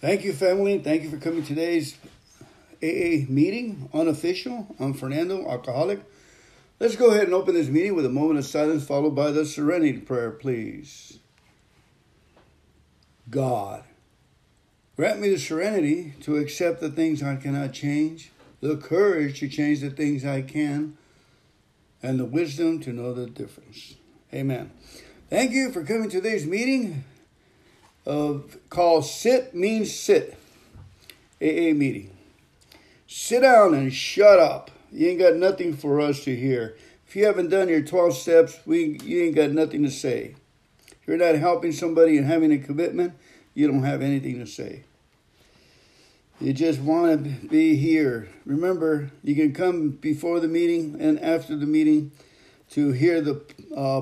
Thank you, family. Thank you for coming to today's AA meeting, unofficial. I'm Fernando, alcoholic. Let's go ahead and open this meeting with a moment of silence, followed by the serenity prayer, please. God, grant me the serenity to accept the things I cannot change, the courage to change the things I can, and the wisdom to know the difference. Amen. Thank you for coming to today's meeting of called Sit Means Sit AA meeting. Sit down and shut up. You ain't got nothing for us to hear. If you haven't done your 12 steps, we you ain't got nothing to say. If you're not helping somebody and having a commitment, you don't have anything to say. You just want to be here. Remember, you can come before the meeting and after the meeting to hear the uh,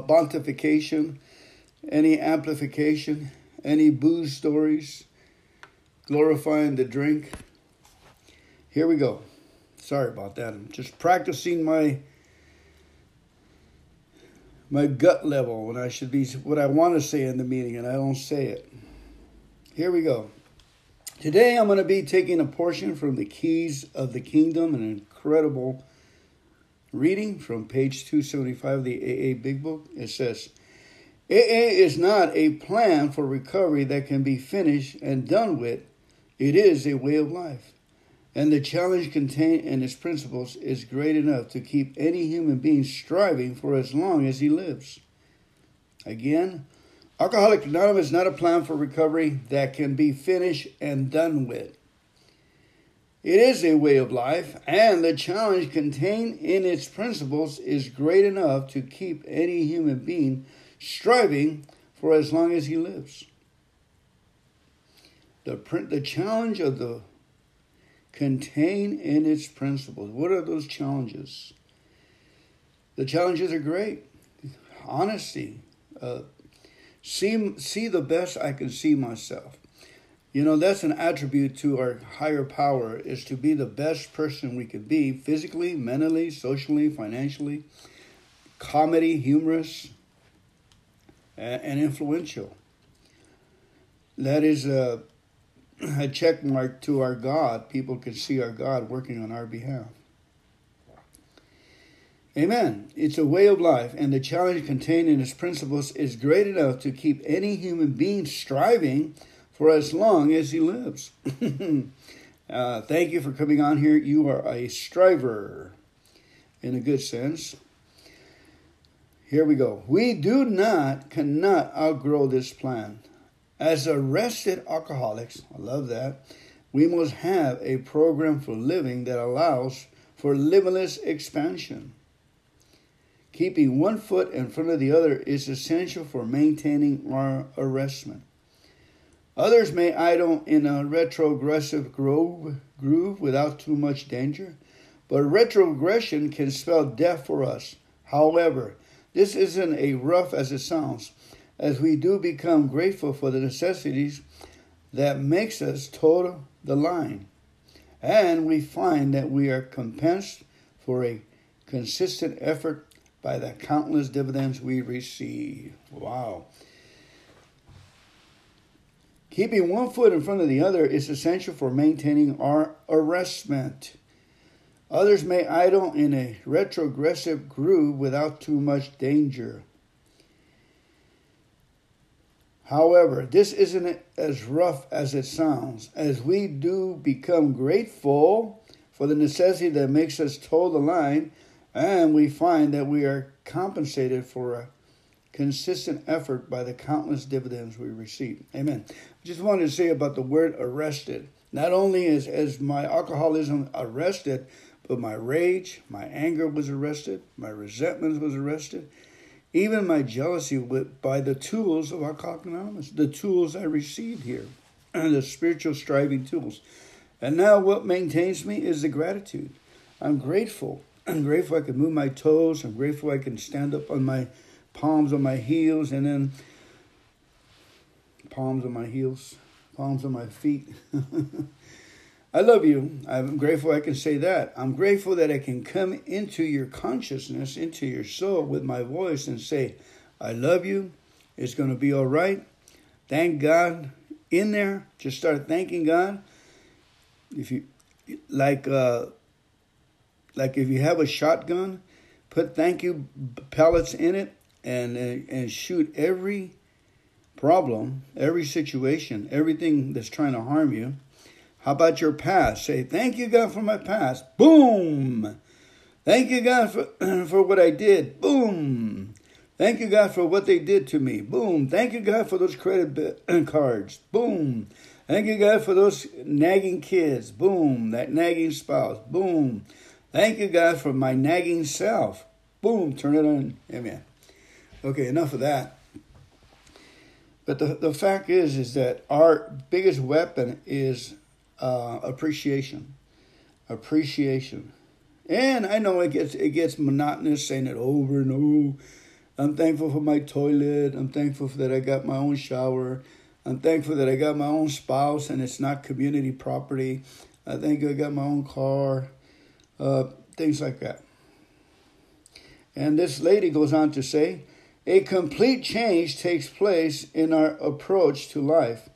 any amplification, any booze stories, glorifying the drink. Here we go. Sorry about that. I'm just practicing my my gut level when I should be what I want to say in the meeting and I don't say it. Here we go. Today I'm going to be taking a portion from the Keys of the Kingdom, an incredible reading from page 275 of the AA Big Book. It says, AA is not a plan for recovery that can be finished and done with. It is a way of life. And the challenge contained in its principles is great enough to keep any human being striving for as long as he lives. Again, Alcoholic Anonymous is not a plan for recovery that can be finished and done with. It is a way of life, and the challenge contained in its principles is great enough to keep any human being striving for as long as he lives. The, the challenge of the contained in its principles. What are those challenges? The challenges are great. Honesty. Uh, see, see the best I can see myself. You know, that's an attribute to our higher power is to be the best person we could be physically, mentally, socially, financially, comedy, humorous, and influential. That is a, a check mark to our God. People can see our God working on our behalf. Amen. It's a way of life, and the challenge contained in its principles is great enough to keep any human being striving for as long as he lives. uh, thank you for coming on here. You are a striver in a good sense. Here we go. We do not, cannot outgrow this plan. As arrested alcoholics, I love that, we must have a program for living that allows for limitless expansion. Keeping one foot in front of the other is essential for maintaining our arrestment. Others may idle in a retrogressive groove, groove without too much danger, but retrogression can spell death for us. However, this isn't as rough as it sounds, as we do become grateful for the necessities that makes us toe the line. And we find that we are compensed for a consistent effort by the countless dividends we receive. Wow. Keeping one foot in front of the other is essential for maintaining our arrestment. Others may idle in a retrogressive groove without too much danger. However, this isn't as rough as it sounds, as we do become grateful for the necessity that makes us toe the line, and we find that we are compensated for a consistent effort by the countless dividends we receive. Amen. I just wanted to say about the word arrested. Not only is as my alcoholism arrested, but my rage, my anger was arrested, my resentment was arrested, even my jealousy with, by the tools of Anonymous, the tools I received here, and the spiritual striving tools. And now what maintains me is the gratitude. I'm grateful. I'm grateful I can move my toes. I'm grateful I can stand up on my palms on my heels and then palms on my heels, palms on my feet. I love you. I'm grateful I can say that. I'm grateful that I can come into your consciousness, into your soul with my voice and say, I love you. It's going to be all right. Thank God in there, just start thanking God. If you like, uh, like if you have a shotgun, put thank you pellets in it and and shoot every problem, every situation, everything that's trying to harm you. How about your past? Say, Thank you, God, for my past. Boom. Thank you, God, for, for what I did. Boom. Thank you, God, for what they did to me. Boom. Thank you, God, for those credit cards. Boom. Thank you, God, for those nagging kids. Boom. That nagging spouse. Boom. Thank you, God, for my nagging self. Boom. Turn it on. Amen. Okay, enough of that. But the, the fact is, is that our biggest weapon is uh, appreciation. Appreciation. And I know it gets it gets monotonous saying it over and over. I'm thankful for my toilet. I'm thankful that I got my own shower. I'm thankful that I got my own spouse and it's not community property. I think I got my own car. Uh, things like that. And this lady goes on to say, a complete change takes place in our approach to life.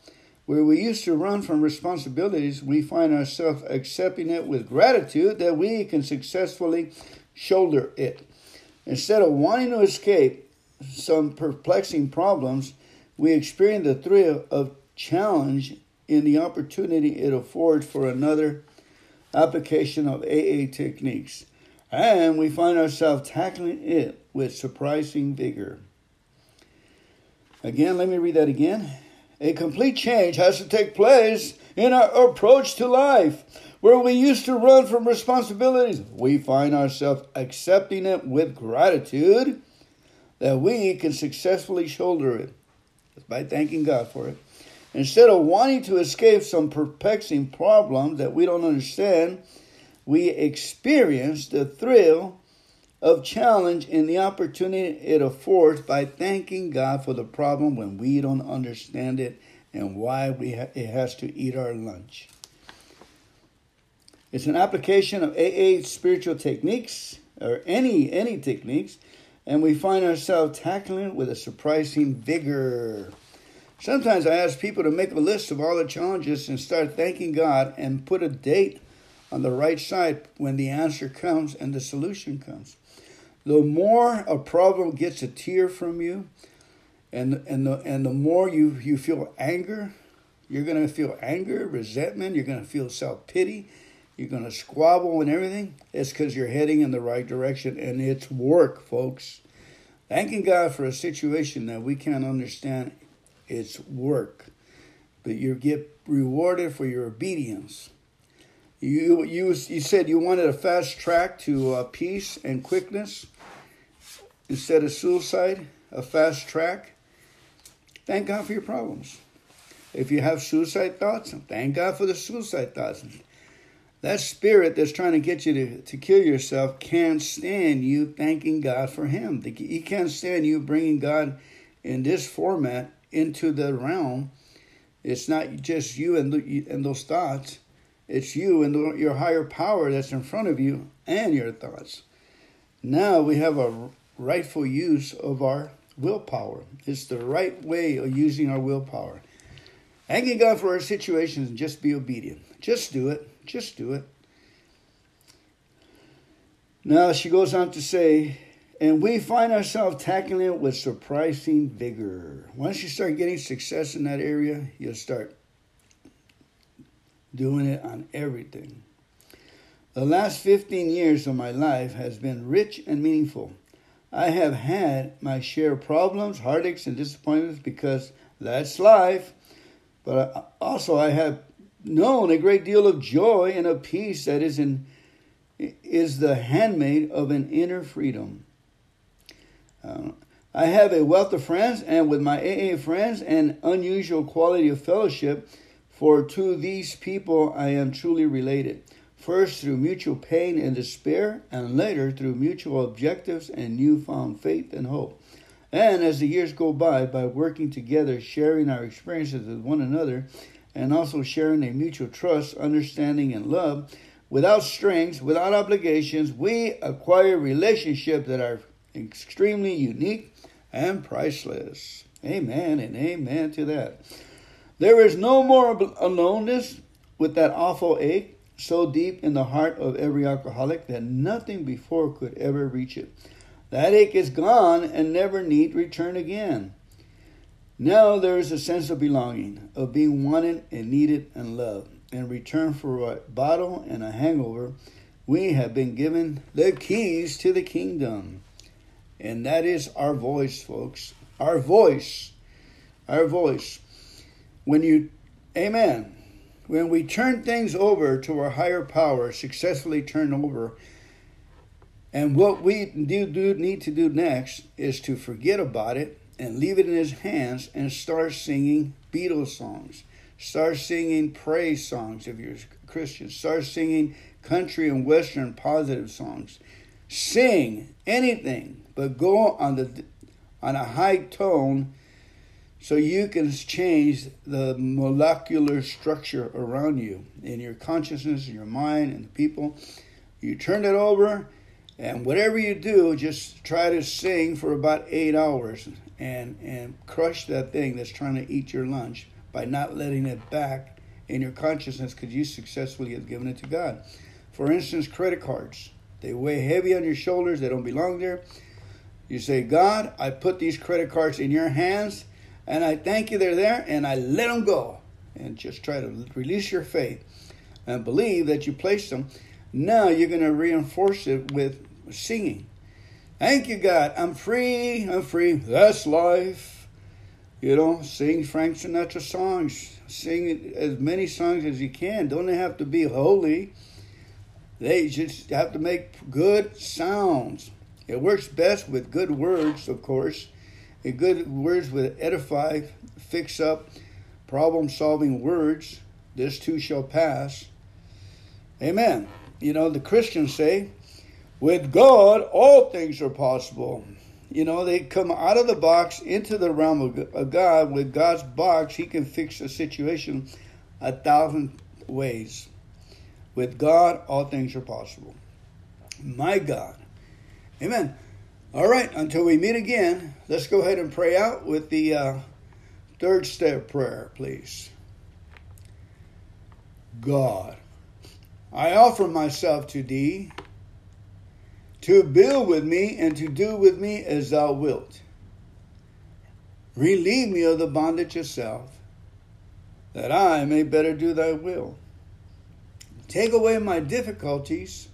Where we used to run from responsibilities, we find ourselves accepting it with gratitude that we can successfully shoulder it. Instead of wanting to escape some perplexing problems, we experience the thrill of challenge in the opportunity it affords for another application of AA techniques. And we find ourselves tackling it with surprising vigor. Again, let me read that again. A complete change has to take place in our approach to life. Where we used to run from responsibilities, we find ourselves accepting it with gratitude that we can successfully shoulder it by thanking God for it. Instead of wanting to escape some perplexing problem that we don't understand, we experience the thrill of challenge and the opportunity it affords by thanking God for the problem when we don't understand it and why we ha- it has to eat our lunch. It's an application of AA spiritual techniques or any any techniques, and we find ourselves tackling it with a surprising vigor. Sometimes I ask people to make a list of all the challenges and start thanking God and put a date on the right side when the answer comes and the solution comes the more a problem gets a tear from you, and and the and the more you you feel anger, you're gonna feel anger, resentment. You're gonna feel self pity. You're gonna squabble and everything. It's because you're heading in the right direction, and it's work, folks. Thanking God for a situation that we can't understand, it's work, but you get rewarded for your obedience. You you you said you wanted a fast track to uh, peace and quickness instead of suicide, a fast track. Thank God for your problems. If you have suicide thoughts, thank God for the suicide thoughts. That spirit that's trying to get you to, to kill yourself can't stand you thanking God for Him. He can't stand you bringing God in this format into the realm. It's not just you and, and those thoughts, it's you and the, your higher power that's in front of you and your thoughts. Now we have a rightful use of our willpower. It's the right way of using our willpower. Thanking God for our situations and just be obedient. Just do it. Just do it. Now she goes on to say, and we find ourselves tackling it with surprising vigor. Once you start getting success in that area, you'll start doing it on everything. The last 15 years of my life has been rich and meaningful. I have had my share of problems, heartaches, and disappointments because that's life. But also, I have known a great deal of joy and of peace that is in is the handmaid of an inner freedom. Uh, I have a wealth of friends, and with my AA friends, an unusual quality of fellowship. For to these people I am truly related first through mutual pain and despair, and later through mutual objectives and newfound faith and hope. And as the years go by, by working together, sharing our experiences with one another, and also sharing a mutual trust, understanding, and love, without strings, without obligations, we acquire relationships that are extremely unique and priceless. Amen and amen to that. There is no more aloneness with that awful ache so deep in the heart of every alcoholic that nothing before could ever reach it. That ache is gone and never need return again. Now there is a sense of belonging, of being wanted and needed and loved. In return for a bottle and a hangover, we have been given the keys to the kingdom. And that is our voice, folks. Our voice. Our voice. When you, amen. When we turn things over to our higher power, successfully turn over, and what we do, do need to do next is to forget about it and leave it in his hands and start singing Beatles songs. Start singing praise songs if you're a Christian. Start singing country and western positive songs. Sing anything, but go on the on a high tone so you can change the molecular structure around you in your consciousness, in your mind, and the people. You turn it over, and whatever you do, just try to sing for about eight hours and, and crush that thing that's trying to eat your lunch by not letting it back in your consciousness because you successfully have given it to God. For instance, credit cards. They weigh heavy on your shoulders, they don't belong there. You say, God, I put these credit cards in your hands and I thank you they're there, and I let them go. And just try to release your faith and believe that you placed them. Now you're going to reinforce it with singing. Thank you, God. I'm free. I'm free. That's life. You know, sing Frank Sinatra songs. Sing as many songs as you can. Don't have to be holy. They just have to make good sounds. It works best with good words, of course a good words with edify, fix up, problem solving words. This too shall pass. Amen. You know, the Christians say, with God, all things are possible. You know, they come out of the box into the realm of God. With God's box, He can fix a situation a thousand ways. With God, all things are possible. My God. Amen. All right, until we meet again, let's go ahead and pray out with the uh, third step prayer, please. God, I offer myself to thee to build with me and to do with me as thou wilt. Relieve me of the bondage of self, that I may better do thy will. Take away my difficulties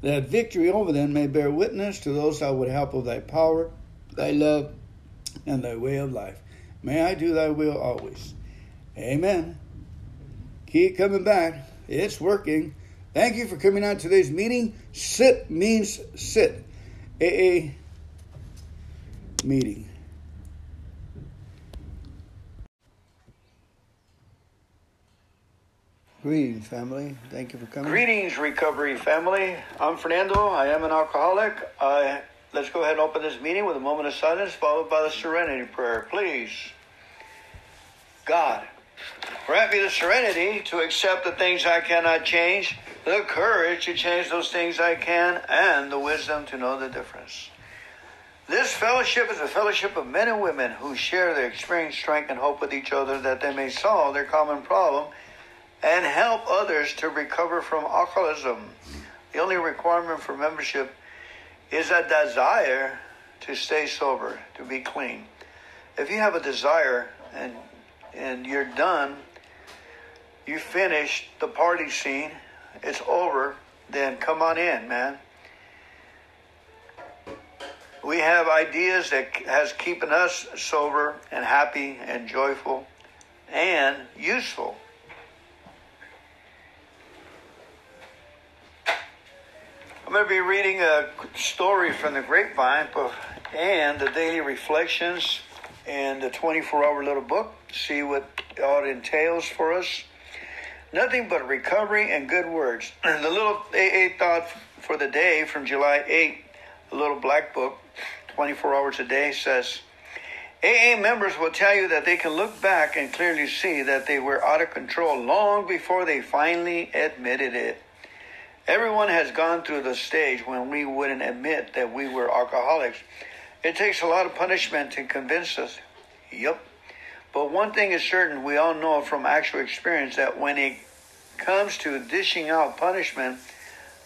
that victory over them may bear witness to those that would help of thy power, thy love, and thy way of life. May I do thy will always. Amen. Keep coming back. It's working. Thank you for coming out to today's meeting. Sit means sit. AA meeting. Greetings, family. Thank you for coming. Greetings, recovery family. I'm Fernando. I am an alcoholic. I, let's go ahead and open this meeting with a moment of silence, followed by the serenity prayer. Please, God, grant me the serenity to accept the things I cannot change, the courage to change those things I can, and the wisdom to know the difference. This fellowship is a fellowship of men and women who share their experience, strength, and hope with each other that they may solve their common problem and help others to recover from alcoholism. The only requirement for membership is a desire to stay sober, to be clean. If you have a desire and and you're done, you finished the party scene, it's over, then come on in, man. We have ideas that has keeping us sober and happy and joyful and useful. I'm going to be reading a story from the grapevine and the daily reflections and the 24 hour little book. See what all it entails for us. Nothing but recovery and good words. the little AA thought for the day from July 8, the little black book, 24 hours a day, says AA members will tell you that they can look back and clearly see that they were out of control long before they finally admitted it. Everyone has gone through the stage when we wouldn't admit that we were alcoholics. It takes a lot of punishment to convince us. Yep. But one thing is certain, we all know from actual experience that when it comes to dishing out punishment,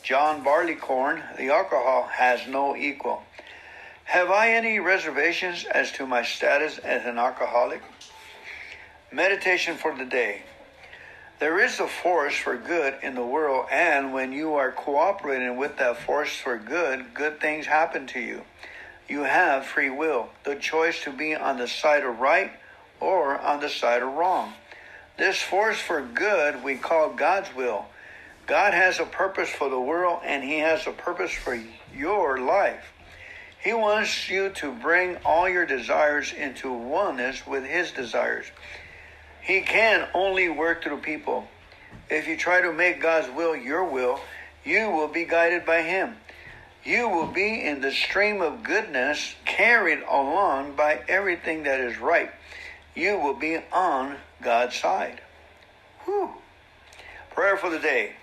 John Barleycorn, the alcohol, has no equal. Have I any reservations as to my status as an alcoholic? Meditation for the day. There is a force for good in the world, and when you are cooperating with that force for good, good things happen to you. You have free will, the choice to be on the side of right or on the side of wrong. This force for good we call God's will. God has a purpose for the world, and He has a purpose for your life. He wants you to bring all your desires into oneness with His desires. He can only work through people. If you try to make God's will your will, you will be guided by Him. You will be in the stream of goodness, carried along by everything that is right. You will be on God's side. Whew. Prayer for the day.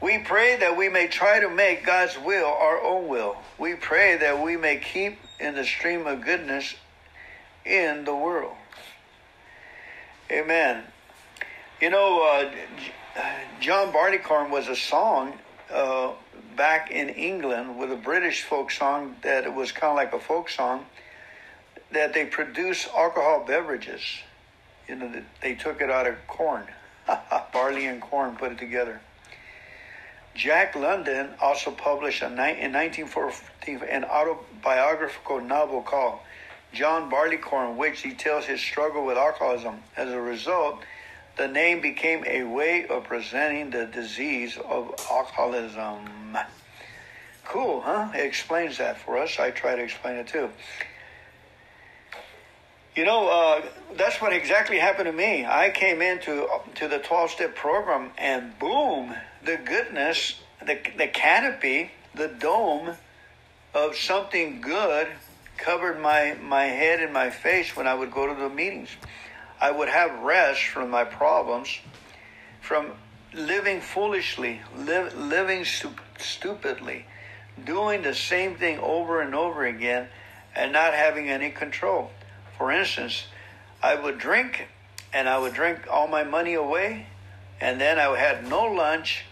We pray that we may try to make God's will our own will. We pray that we may keep in the stream of goodness in the world. Amen. You know, uh, John Barleycorn was a song uh, back in England with a British folk song that it was kind of like a folk song that they produce alcohol beverages. You know, they took it out of corn, barley and corn, put it together. Jack London also published a, in 1914 an autobiographical novel called John Barleycorn, which details his struggle with alcoholism. As a result, the name became a way of presenting the disease of alcoholism. Cool, huh? It explains that for us. I try to explain it too. You know, uh, that's what exactly happened to me. I came into to the 12 step program, and boom, the goodness, the, the canopy, the dome of something good covered my, my head and my face when I would go to the meetings. I would have rest from my problems, from living foolishly, living stu- stupidly, doing the same thing over and over again, and not having any control. For instance, I would drink and I would drink all my money away, and then I had no lunch,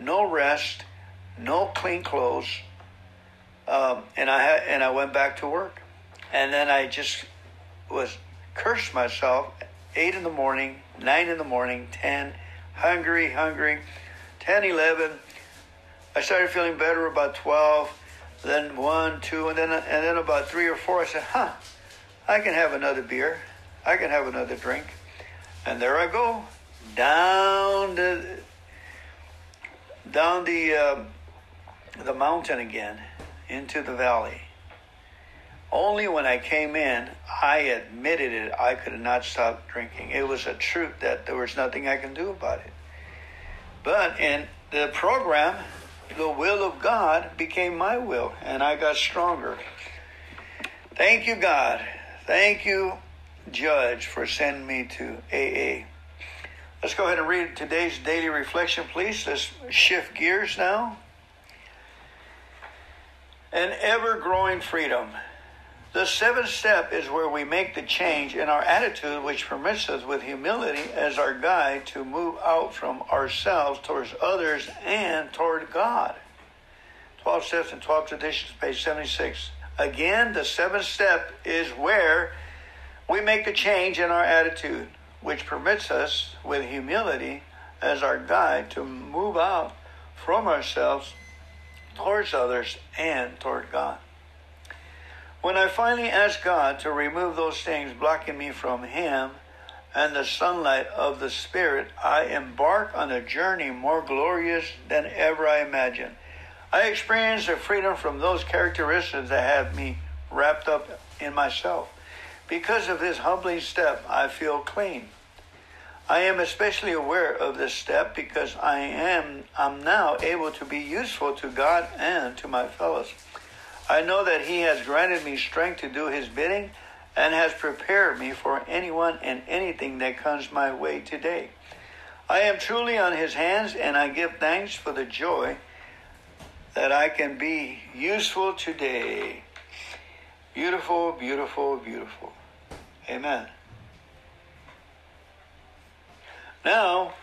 no rest, no clean clothes, um, and I had, and I went back to work, and then I just was cursed myself. Eight in the morning, nine in the morning, ten, hungry, hungry, 10, 11. I started feeling better about 12, then one, two, and then and then about three or four. I said, "Huh, I can have another beer. I can have another drink," and there I go down the down the uh, the mountain again into the valley. Only when I came in, I admitted it. I could not stop drinking. It was a truth that there was nothing I can do about it. But in the program, the will of God became my will, and I got stronger. Thank you, God. Thank you, Judge, for sending me to AA. Let's go ahead and read today's daily reflection, please. Let's shift gears now an ever growing freedom. The seventh step is where we make the change in our attitude, which permits us with humility as our guide to move out from ourselves towards others and toward God. 12 Steps and 12 Traditions, page 76. Again, the seventh step is where we make the change in our attitude, which permits us with humility as our guide to move out from ourselves towards others and toward God. When I finally asked God to remove those things blocking me from Him and the sunlight of the Spirit, I embarked on a journey more glorious than ever I imagined. I experienced a freedom from those characteristics that had me wrapped up in myself. Because of this humbling step, I feel clean. I am especially aware of this step because I am I'm now able to be useful to God and to my fellows. I know that He has granted me strength to do His bidding and has prepared me for anyone and anything that comes my way today. I am truly on His hands and I give thanks for the joy that I can be useful today. Beautiful, beautiful, beautiful. Amen. Now,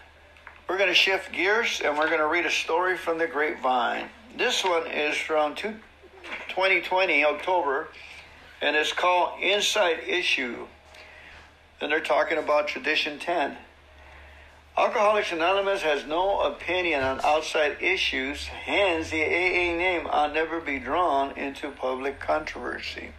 we're going to shift gears and we're going to read a story from the grapevine. This one is from 2020, October, and it's called Inside Issue. And they're talking about Tradition 10. Alcoholics Anonymous has no opinion on outside issues, hence the AA name will never be drawn into public controversy.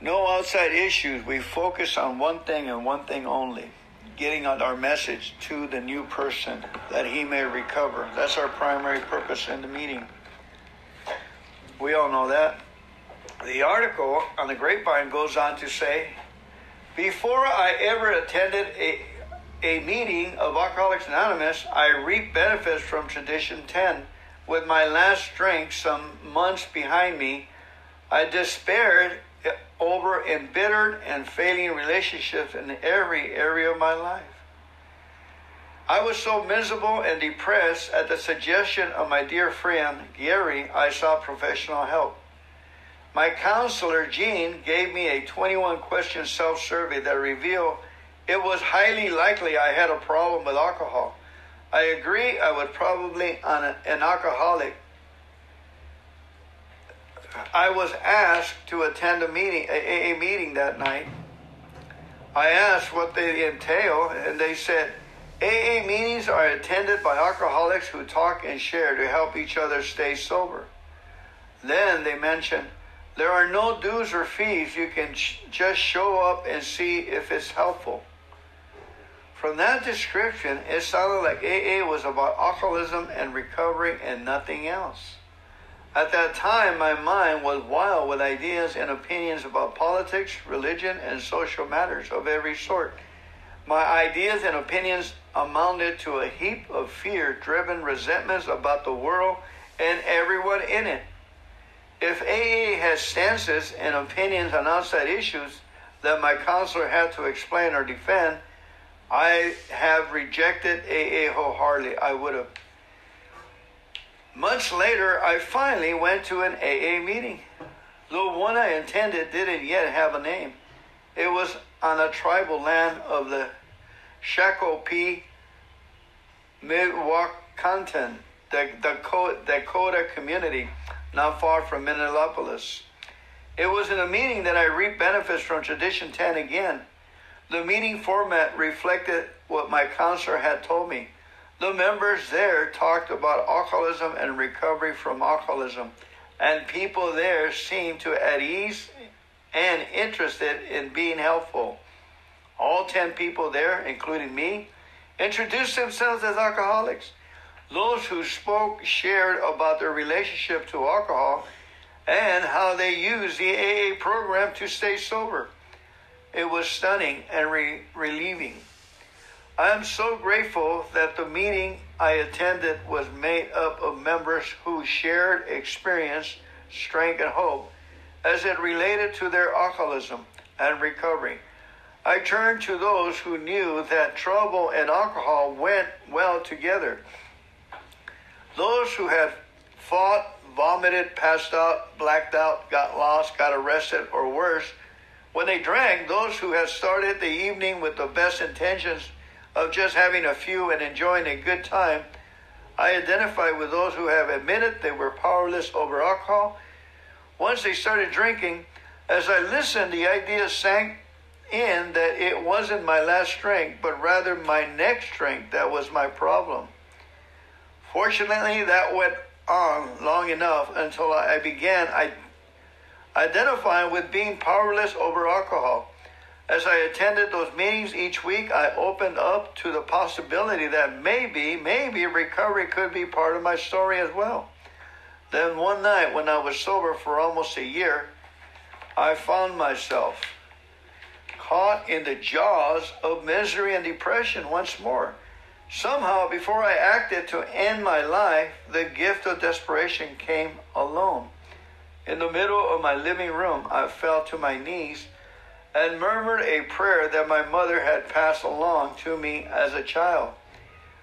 No outside issues. We focus on one thing and one thing only getting our message to the new person that he may recover. That's our primary purpose in the meeting. We all know that. The article on the grapevine goes on to say Before I ever attended a, a meeting of Alcoholics Anonymous, I reaped benefits from Tradition 10. With my last drink some months behind me, I despaired over embittered and failing relationships in every area of my life. I was so miserable and depressed at the suggestion of my dear friend Gary, I sought professional help. My counselor, Jean, gave me a 21 question self survey that revealed it was highly likely I had a problem with alcohol. I agree I was probably an, an alcoholic I was asked to attend a meeting, a, a meeting that night. I asked what they entail, and they said, AA meetings are attended by alcoholics who talk and share to help each other stay sober. Then they mentioned, there are no dues or fees. You can just show up and see if it's helpful. From that description, it sounded like AA was about alcoholism and recovery and nothing else. At that time, my mind was wild with ideas and opinions about politics, religion, and social matters of every sort. My ideas and opinions amounted to a heap of fear driven resentments about the world and everyone in it. If AA has stances and opinions on outside issues that my counselor had to explain or defend, I have rejected AA wholeheartedly. I would have Months later, I finally went to an AA meeting. The one I attended didn't yet have a name. It was on a tribal land of the Shakopee Mdewakanton, the Dakota community, not far from Minneapolis. It was in a meeting that I reaped benefits from Tradition 10 again. The meeting format reflected what my counselor had told me. The members there talked about alcoholism and recovery from alcoholism, and people there seemed to at ease and interested in being helpful. All 10 people there, including me, introduced themselves as alcoholics. Those who spoke shared about their relationship to alcohol and how they used the AA program to stay sober. It was stunning and re- relieving. I am so grateful that the meeting I attended was made up of members who shared experience, strength, and hope as it related to their alcoholism and recovery. I turned to those who knew that trouble and alcohol went well together. Those who had fought, vomited, passed out, blacked out, got lost, got arrested, or worse, when they drank, those who had started the evening with the best intentions of just having a few and enjoying a good time, I identify with those who have admitted they were powerless over alcohol. Once they started drinking, as I listened, the idea sank in that it wasn't my last drink, but rather my next drink that was my problem. Fortunately, that went on long enough until I began identifying with being powerless over alcohol. As I attended those meetings each week, I opened up to the possibility that maybe, maybe recovery could be part of my story as well. Then one night, when I was sober for almost a year, I found myself caught in the jaws of misery and depression once more. Somehow, before I acted to end my life, the gift of desperation came alone. In the middle of my living room, I fell to my knees and murmured a prayer that my mother had passed along to me as a child.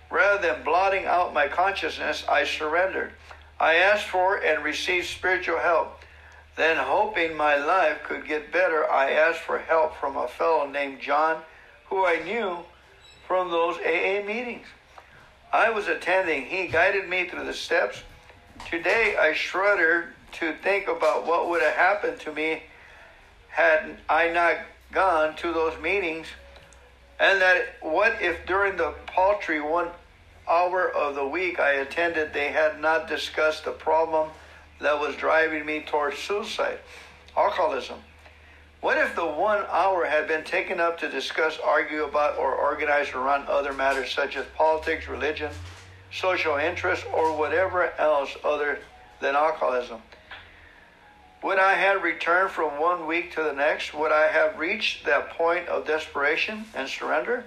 Rather than blotting out my consciousness, I surrendered. I asked for and received spiritual help. Then, hoping my life could get better, I asked for help from a fellow named John, who I knew from those AA meetings. I was attending. He guided me through the steps. Today I shudder to think about what would have happened to me had I not gone to those meetings. And that what if during the paltry one hour of the week I attended, they had not discussed the problem that was driving me towards suicide, alcoholism. What if the one hour had been taken up to discuss, argue about, or organize around other matters such as politics, religion, social interests, or whatever else other than alcoholism? Would I have returned from one week to the next? Would I have reached that point of desperation and surrender?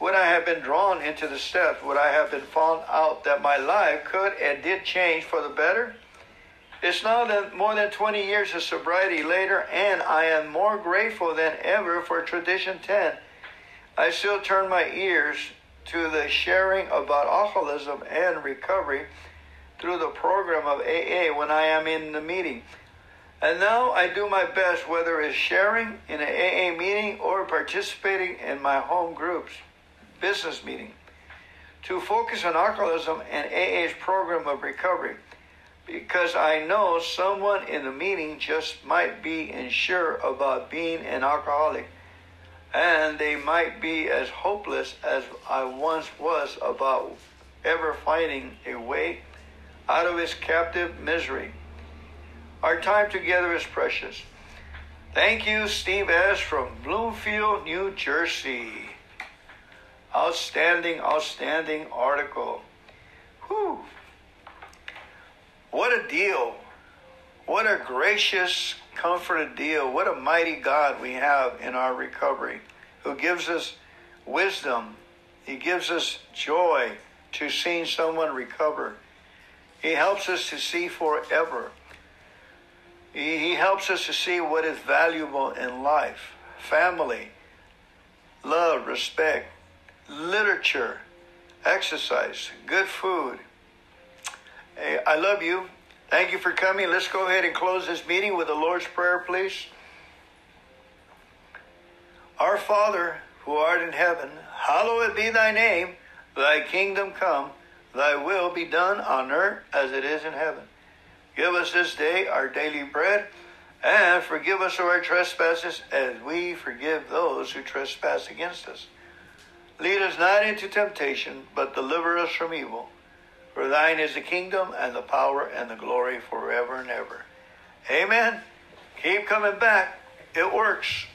Would I have been drawn into the steps? Would I have been found out that my life could and did change for the better? It's now that more than 20 years of sobriety later, and I am more grateful than ever for Tradition 10. I still turn my ears to the sharing about alcoholism and recovery through the program of AA when I am in the meeting. And now I do my best, whether it's sharing in an AA meeting or participating in my home groups, business meeting, to focus on alcoholism and AA's program of recovery because I know someone in the meeting just might be unsure about being an alcoholic, and they might be as hopeless as I once was about ever finding a way out of his captive misery. Our time together is precious. Thank you, Steve S. from Bloomfield, New Jersey. Outstanding, outstanding article. Whew. What a deal. What a gracious, comforted deal. What a mighty God we have in our recovery who gives us wisdom. He gives us joy to seeing someone recover. He helps us to see forever. He, he helps us to see what is valuable in life family, love, respect, literature, exercise, good food, Hey, I love you. Thank you for coming. Let's go ahead and close this meeting with the Lord's Prayer, please. Our Father, who art in heaven, hallowed be thy name. Thy kingdom come, thy will be done on earth as it is in heaven. Give us this day our daily bread, and forgive us our trespasses as we forgive those who trespass against us. Lead us not into temptation, but deliver us from evil. For thine is the kingdom and the power and the glory forever and ever. Amen. Keep coming back. It works.